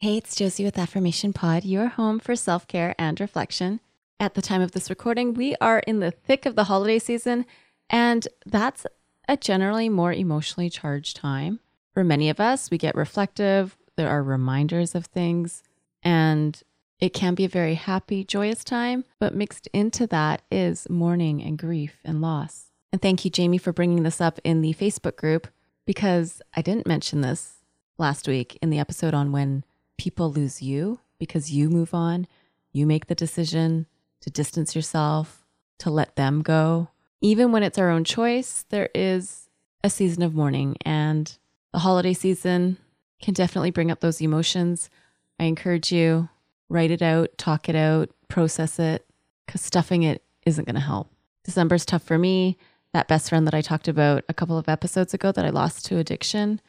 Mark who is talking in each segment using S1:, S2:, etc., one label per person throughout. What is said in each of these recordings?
S1: Hey, it's Josie with Affirmation Pod, your home for self care and reflection. At the time of this recording, we are in the thick of the holiday season, and that's a generally more emotionally charged time. For many of us, we get reflective, there are reminders of things, and it can be a very happy, joyous time, but mixed into that is mourning and grief and loss. And thank you, Jamie, for bringing this up in the Facebook group because I didn't mention this last week in the episode on when people lose you because you move on. You make the decision to distance yourself, to let them go. Even when it's our own choice, there is a season of mourning, and the holiday season can definitely bring up those emotions. I encourage you, write it out, talk it out, process it, because stuffing it isn't going to help. December's tough for me. That best friend that I talked about a couple of episodes ago that I lost to addiction,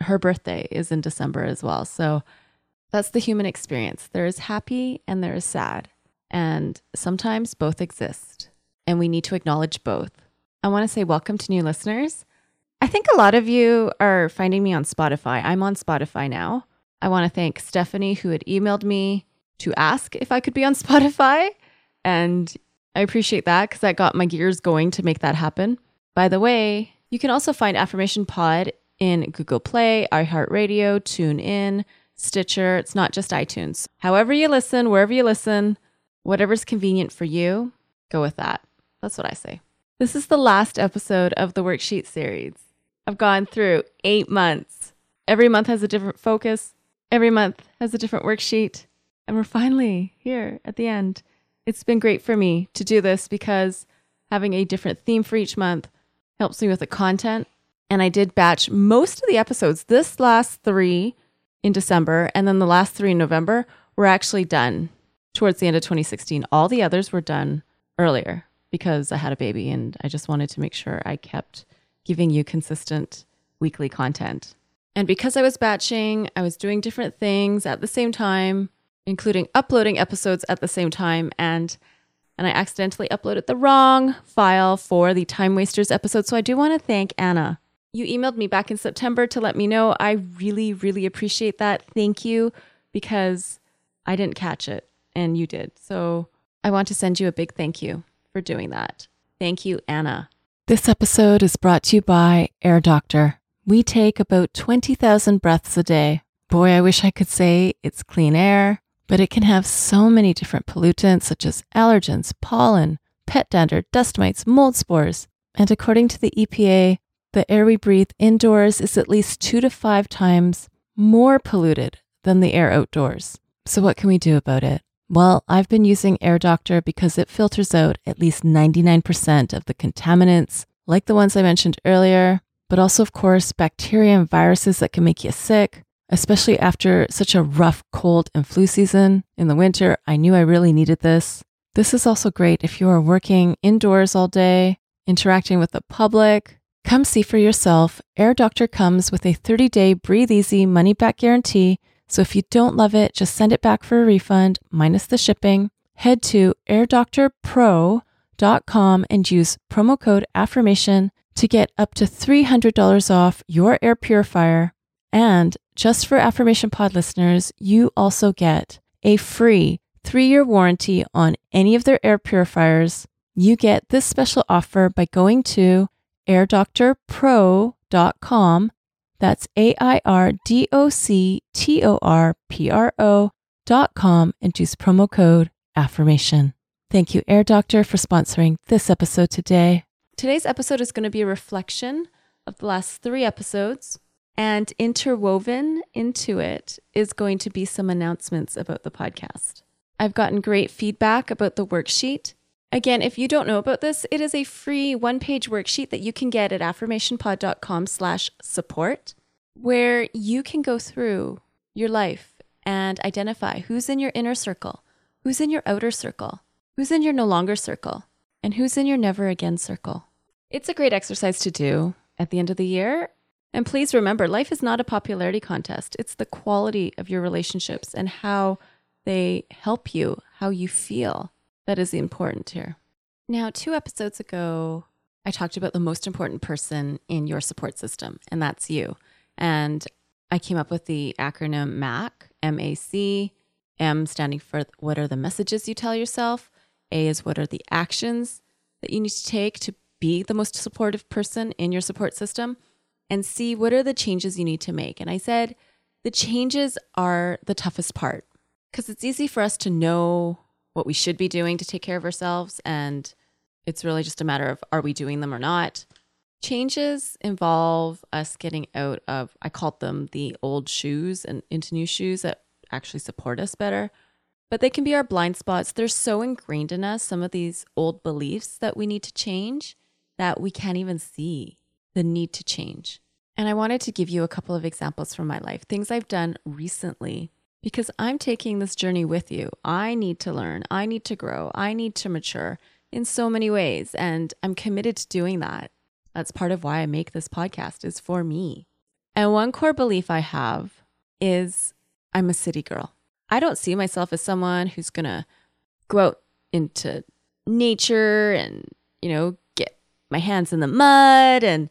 S1: her birthday is in December as well. So that's the human experience. There is happy and there is sad. And sometimes both exist. And we need to acknowledge both. I want to say welcome to new listeners. I think a lot of you are finding me on Spotify. I'm on Spotify now. I want to thank Stephanie, who had emailed me to ask if I could be on Spotify. And I appreciate that because that got my gears going to make that happen. By the way, you can also find Affirmation Pod in Google Play, iHeartRadio, TuneIn, Stitcher. It's not just iTunes. However, you listen, wherever you listen, whatever's convenient for you, go with that. That's what I say. This is the last episode of the worksheet series. I've gone through eight months. Every month has a different focus, every month has a different worksheet. And we're finally here at the end. It's been great for me to do this because having a different theme for each month helps me with the content. And I did batch most of the episodes. This last three in December, and then the last three in November were actually done towards the end of 2016. All the others were done earlier because I had a baby and I just wanted to make sure I kept giving you consistent weekly content. And because I was batching, I was doing different things at the same time, including uploading episodes at the same time and and I accidentally uploaded the wrong file for the Time Wasters episode. So I do want to thank Anna you emailed me back in September to let me know. I really, really appreciate that. Thank you because I didn't catch it and you did. So I want to send you a big thank you for doing that. Thank you, Anna. This episode is brought to you by Air Doctor. We take about 20,000 breaths a day. Boy, I wish I could say it's clean air, but it can have so many different pollutants such as allergens, pollen, pet dander, dust mites, mold spores. And according to the EPA, the air we breathe indoors is at least two to five times more polluted than the air outdoors. So, what can we do about it? Well, I've been using Air Doctor because it filters out at least 99% of the contaminants, like the ones I mentioned earlier, but also, of course, bacteria and viruses that can make you sick, especially after such a rough cold and flu season in the winter. I knew I really needed this. This is also great if you are working indoors all day, interacting with the public, Come see for yourself. Air Doctor comes with a 30 day breathe easy money back guarantee. So if you don't love it, just send it back for a refund minus the shipping. Head to airdoctorpro.com and use promo code affirmation to get up to $300 off your air purifier. And just for Affirmation Pod listeners, you also get a free three year warranty on any of their air purifiers. You get this special offer by going to airdoctorpro.com
S2: That's A I R D O C T O R P R O dot com and use promo code AFFIRMATION. Thank you, Air Doctor, for sponsoring this episode today.
S1: Today's episode is going to be a reflection of the last three episodes, and interwoven into it is going to be some announcements about the podcast. I've gotten great feedback about the worksheet. Again, if you don't know about this, it is a free one-page worksheet that you can get at affirmationpod.com slash support, where you can go through your life and identify who's in your inner circle, who's in your outer circle, who's in your no longer circle, and who's in your never again circle. It's a great exercise to do at the end of the year. And please remember, life is not a popularity contest. It's the quality of your relationships and how they help you, how you feel. That is the important here. Now, two episodes ago, I talked about the most important person in your support system, and that's you. And I came up with the acronym MAC, M A C, M standing for what are the messages you tell yourself, A is what are the actions that you need to take to be the most supportive person in your support system, and C, what are the changes you need to make. And I said the changes are the toughest part because it's easy for us to know what we should be doing to take care of ourselves. And it's really just a matter of are we doing them or not. Changes involve us getting out of, I called them the old shoes and into new shoes that actually support us better. But they can be our blind spots. They're so ingrained in us, some of these old beliefs that we need to change that we can't even see the need to change. And I wanted to give you a couple of examples from my life, things I've done recently because I'm taking this journey with you. I need to learn, I need to grow, I need to mature in so many ways and I'm committed to doing that. That's part of why I make this podcast is for me. And one core belief I have is I'm a city girl. I don't see myself as someone who's going to go out into nature and, you know, get my hands in the mud and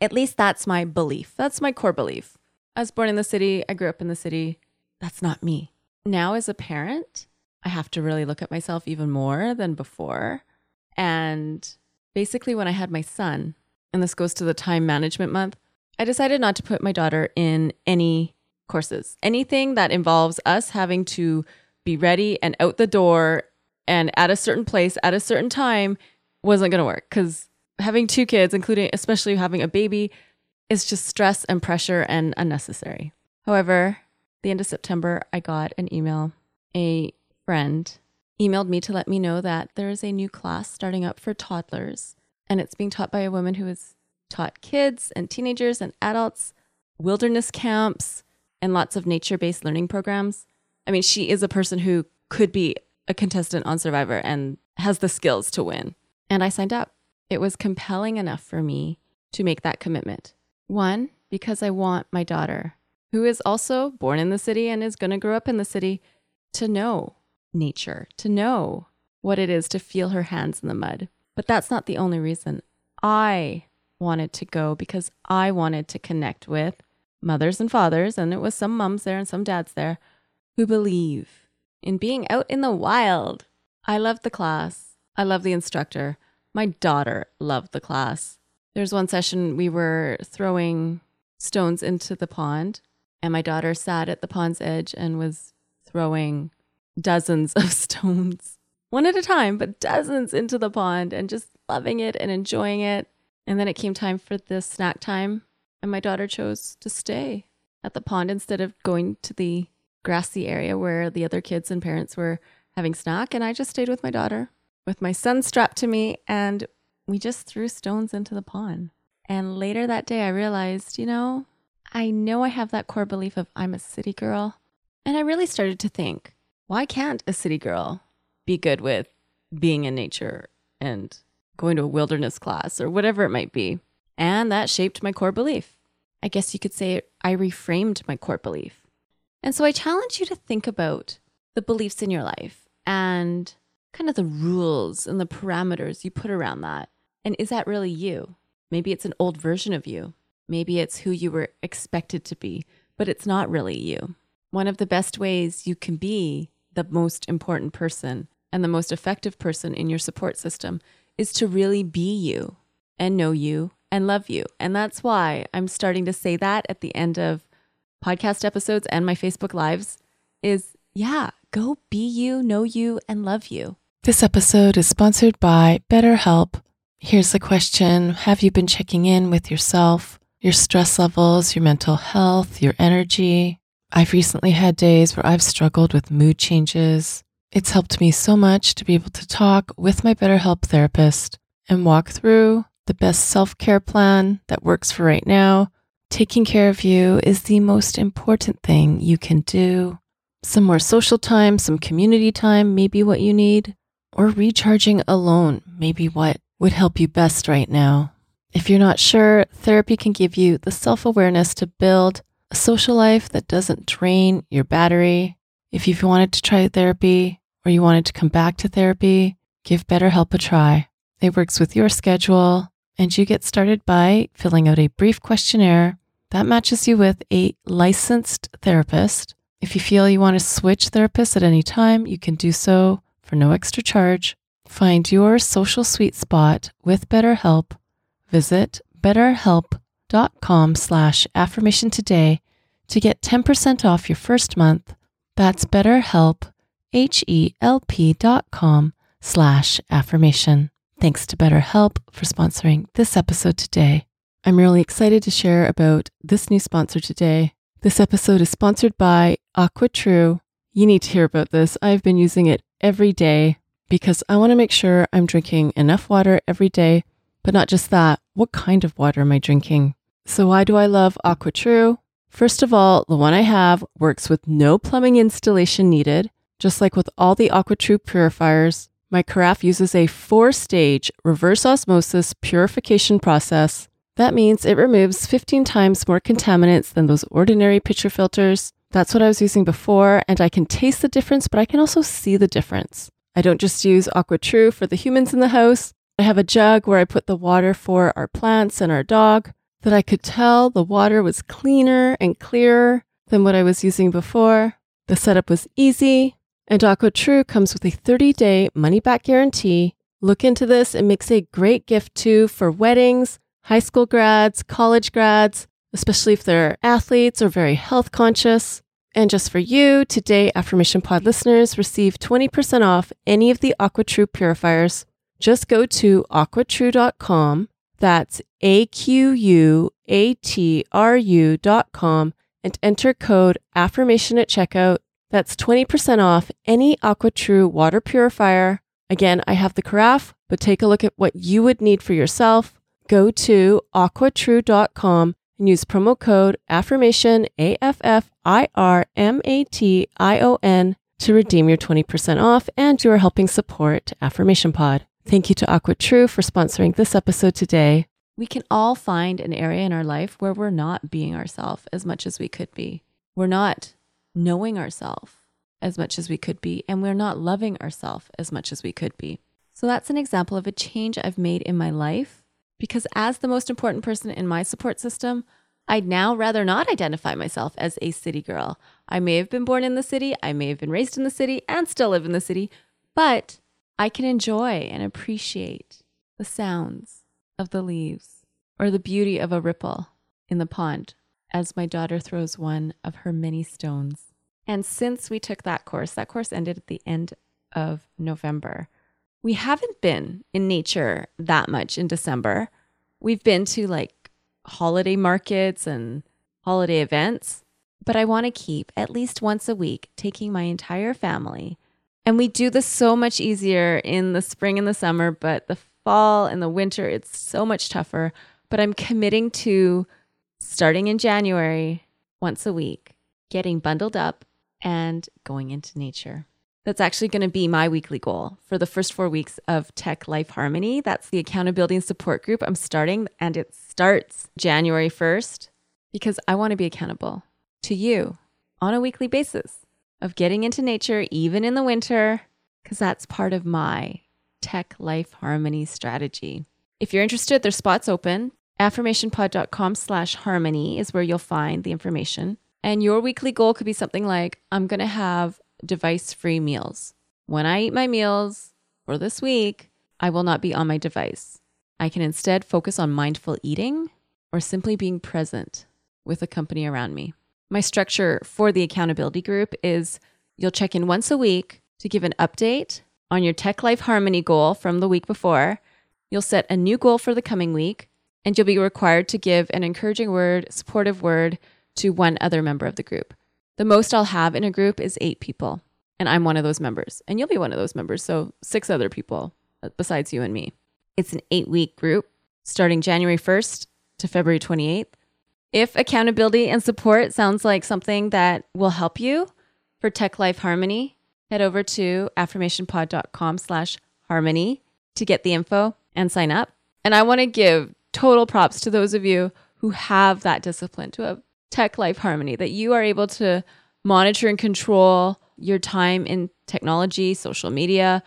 S1: at least that's my belief. That's my core belief. I was born in the city, I grew up in the city that's not me. Now, as a parent, I have to really look at myself even more than before. And basically, when I had my son, and this goes to the time management month, I decided not to put my daughter in any courses, anything that involves us having to be ready and out the door and at a certain place at a certain time wasn't going to work because having two kids, including especially having a baby, is just stress and pressure and unnecessary. However, the end of September, I got an email. A friend emailed me to let me know that there is a new class starting up for toddlers, and it's being taught by a woman who has taught kids and teenagers and adults wilderness camps and lots of nature based learning programs. I mean, she is a person who could be a contestant on Survivor and has the skills to win. And I signed up. It was compelling enough for me to make that commitment. One, because I want my daughter who is also born in the city and is going to grow up in the city, to know nature, to know what it is to feel her hands in the mud. But that's not the only reason. I wanted to go because I wanted to connect with mothers and fathers, and it was some moms there and some dads there who believe in being out in the wild. I loved the class. I love the instructor. My daughter loved the class. There's one session we were throwing stones into the pond and my daughter sat at the pond's edge and was throwing dozens of stones, one at a time, but dozens into the pond and just loving it and enjoying it. And then it came time for the snack time, and my daughter chose to stay at the pond instead of going to the grassy area where the other kids and parents were having snack. And I just stayed with my daughter with my son strapped to me, and we just threw stones into the pond. And later that day, I realized, you know, I know I have that core belief of I'm a city girl. And I really started to think, why can't a city girl be good with being in nature and going to a wilderness class or whatever it might be? And that shaped my core belief. I guess you could say I reframed my core belief. And so I challenge you to think about the beliefs in your life and kind of the rules and the parameters you put around that. And is that really you? Maybe it's an old version of you. Maybe it's who you were expected to be, but it's not really you. One of the best ways you can be the most important person and the most effective person in your support system is to really be you and know you
S3: and love you. And that's why I'm starting to say that at the end of podcast episodes and my Facebook lives is yeah, go be you, know you, and love you.
S1: This episode is sponsored by BetterHelp. Here's the question Have you been checking in with yourself, your stress levels, your mental health, your energy? I've recently had days where I've struggled with mood changes. It's helped me so much to be able to talk with my BetterHelp therapist and walk through the best self care plan that works for right now. Taking care of you is the most important thing you can do. Some more social time, some community time, maybe what you need, or recharging alone, maybe what would help you best right now. If you're not sure, therapy can give you the self awareness to build a social life that doesn't drain your battery. If you've wanted to try therapy or you wanted to come back to therapy, give BetterHelp a try. It works with your schedule and you get started by filling out a brief questionnaire that matches you with a licensed therapist. If you feel you want to switch therapists at any time, you can do so for no extra charge. Find your social sweet spot with BetterHelp. Visit betterhelp.com slash affirmation today to get 10% off your first month. That's betterhelp, H-E-L-P dot com slash affirmation. Thanks to BetterHelp for sponsoring this episode today. I'm really excited to share about this new sponsor today. This episode is sponsored by AquaTrue. You need to hear about this. I've been using it every day because I want to make sure I'm drinking enough water every day, but not just that. What kind of water am I drinking? So, why do I love AquaTrue? First of all, the one I have works with no plumbing installation needed, just like with all the AquaTrue purifiers. My carafe uses a four stage reverse osmosis purification process. That means it removes 15 times more contaminants than those ordinary pitcher filters. That's what I was using before, and I can taste the difference, but I can also see the difference. I don't just use AquaTrue for the humans in the house. I have a jug where I put the water for our plants and our dog that I could tell the water was cleaner and clearer than what I was using before. The setup was easy, and AquaTrue comes with a 30 day money back guarantee. Look into this, it makes a great gift too for weddings, high school grads, college grads, especially if they're athletes or very health conscious. And just for you, today Affirmation Pod listeners receive 20% off any of the AquaTrue purifiers. Just go to aquatrue.com. That's A Q U A T R U.com and enter code affirmation at checkout that's 20% off any AquaTrue water purifier. Again, I have the carafe, but take a look at what you would need for yourself. Go to aquatrue.com and use promo code affirmation A F F I R M A T I O N to redeem your 20% off and you are helping support Affirmation Pod. Thank you to AquaTrue for sponsoring this episode today.
S3: We can all find an area in our life where we're not being ourselves as much as we could be. We're not knowing ourselves as much as we could be, and we're not loving ourselves as much as we could be. So that's an example of a change I've made in my life because, as the most important person in my support system, I'd now rather not identify myself as a city girl. I may have been born in the city, I may have been raised in the city, and still live in the city, but I can enjoy and appreciate the sounds of the leaves or the beauty of a ripple in the pond as my daughter throws one of her many stones. And since we took that course, that course ended at the end of November. We haven't been in nature that much in December. We've been to like holiday markets and holiday events, but I want to keep at least once a week taking my entire family. And we do this so much easier in the spring and the summer, but the fall and the winter, it's so much tougher. But I'm committing to starting in January, once a week, getting bundled up and going into nature. That's actually going to be my weekly goal for the first four weeks of Tech Life Harmony. That's the accountability and support group I'm starting, and it starts January 1st because I want to be accountable to you on a weekly basis of getting into nature, even in the winter, because that's part of my Tech Life Harmony strategy. If you're interested, there's spots open. Affirmationpod.com slash harmony is where you'll find the information. And your weekly goal could be something like I'm going to have device free meals. When I eat my meals for this week, I will not be on my device.
S1: I can instead focus on mindful eating or simply being present with the company around me. My structure for the accountability group is you'll check in once a week to give an update on your Tech Life Harmony goal from the week before. You'll set a new goal for the coming week, and you'll be required to give an encouraging word, supportive word to one other member of the group. The most I'll have in a group is eight people, and I'm one of those members, and you'll be one of those members, so six other people uh, besides you and me. It's an eight week group starting January 1st to February 28th. If accountability and support sounds like something that will help you for Tech Life Harmony, head over to affirmationpod.com slash harmony to get the info and sign up. And I want to give total props to those of you who have that discipline, to have Tech Life Harmony, that you are able to monitor and control your time in technology, social media.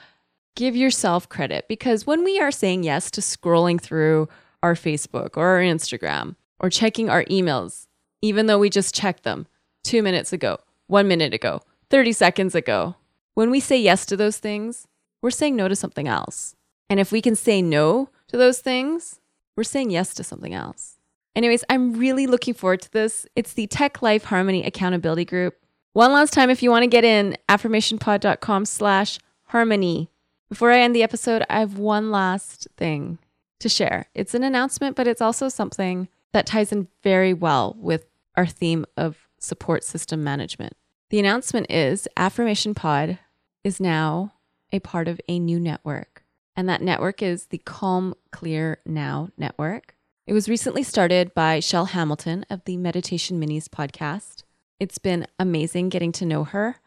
S1: Give yourself credit because when we are saying yes to scrolling through our Facebook or our Instagram or checking our emails, even though we just checked them two minutes ago, one minute ago, 30 seconds ago, when we say yes to those things, we're saying no to something else. And if we can say no to those things, we're saying yes to something else. Anyways, I'm really looking forward to this. It's the Tech Life Harmony Accountability Group. One last time, if you want to get in, affirmationpod.com slash harmony. Before I end the episode, I have one last thing to share. It's an announcement, but it's also something that ties in very well with our theme of support system management. The announcement is Affirmation Pod is now a part of a new network, and that network is the Calm Clear Now network. It was recently started by Chel Hamilton of the Meditation Minis podcast. It's been amazing getting to know her,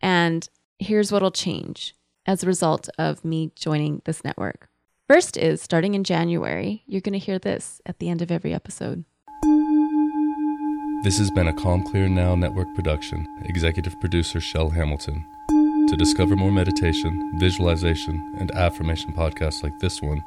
S1: and here's what'll change as a result of me joining this network. First is starting in January, you're going to hear this at the end of every episode.
S4: This has been a Calm Clear Now Network production. Executive producer Chel Hamilton. To discover more meditation, visualization, and affirmation podcasts like this one,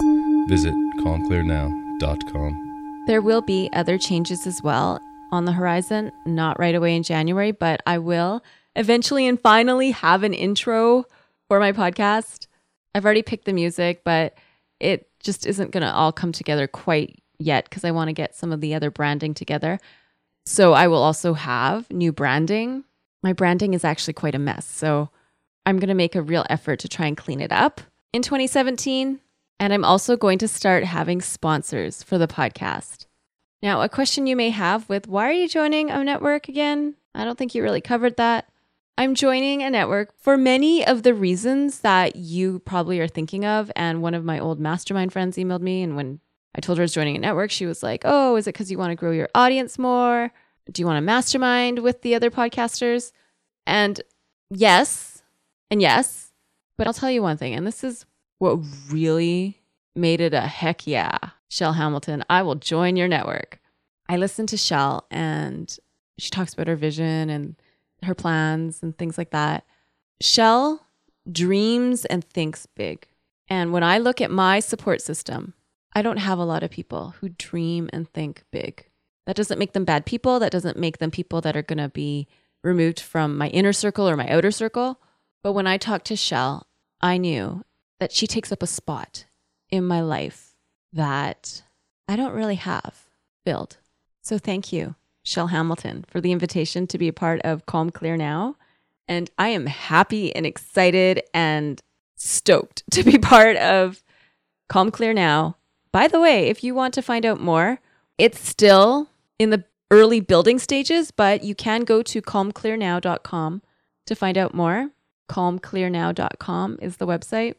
S4: visit calmclearnow.com.
S1: There will be other changes as well on the horizon, not right away in January, but I will eventually and finally have an intro for my podcast. I've already picked the music, but it just isn't going to all come together quite yet because I want to get some of the other branding together. So I will also have new branding. My branding is actually quite a mess. So I'm going to make a real effort to try and clean it up in 2017. And I'm also going to start having sponsors for the podcast. Now, a question you may have with why are you joining a network again? I don't think you really covered that. I'm joining a network for many of the reasons that you probably are thinking of. And one of my old mastermind friends emailed me. And when I told her I was joining a network, she was like, Oh, is it because you want to grow your audience more? Do you want to mastermind with the other podcasters? And yes, and yes. But I'll tell you one thing, and this is what really made it a heck yeah. Chel Hamilton, I will join your network. I listened to Chel and she talks about her vision and her plans and things like that. Chel dreams and thinks big. And when I look at my support system, I don't have a lot of people who dream and think big. That doesn't make them bad people. That doesn't make them people that are going to be removed from my inner circle or my outer circle. But when I talked to Chel, I knew that she takes up a spot in my life that I don't really have filled. So thank you, Chel Hamilton, for the invitation to be a part of Calm Clear Now. And I am happy and excited and stoked to be part of Calm Clear Now. By the way, if you want to find out more, it's still in the early building stages, but you can go to calmclearnow.com to find out more. Calmclearnow.com is the website.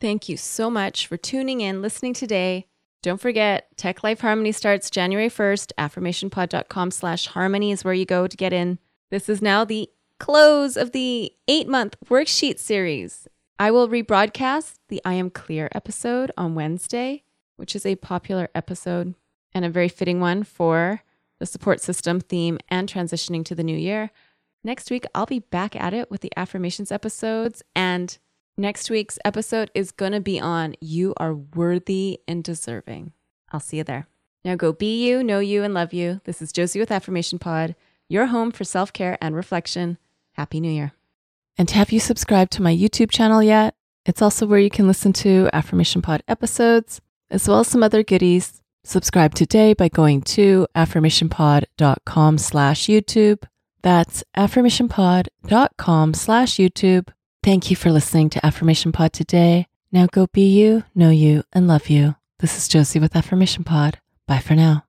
S1: Thank you so much for tuning in, listening today. Don't forget, Tech Life Harmony starts January 1st. Affirmationpod.com slash harmony is where you go to get in. This is now the close of the eight month worksheet series. I will rebroadcast the I Am Clear episode on Wednesday, which is a popular episode and a very fitting one for the support system theme and transitioning to the new year. Next week, I'll be back at it with the affirmations episodes. And next week's episode is going to be on You Are Worthy and Deserving. I'll see you there. Now go be you, know you, and love you. This is Josie with Affirmation Pod, your home for self care and reflection. Happy New Year.
S2: And have you subscribed to my YouTube channel yet? It's also where you can listen to Affirmation Pod episodes
S1: as well as some other goodies. Subscribe today by going to affirmationpod.com slash YouTube. That's affirmationpod.com slash YouTube. Thank you for listening to Affirmation Pod today. Now go be you, know you, and love you. This is Josie with Affirmation Pod. Bye for now.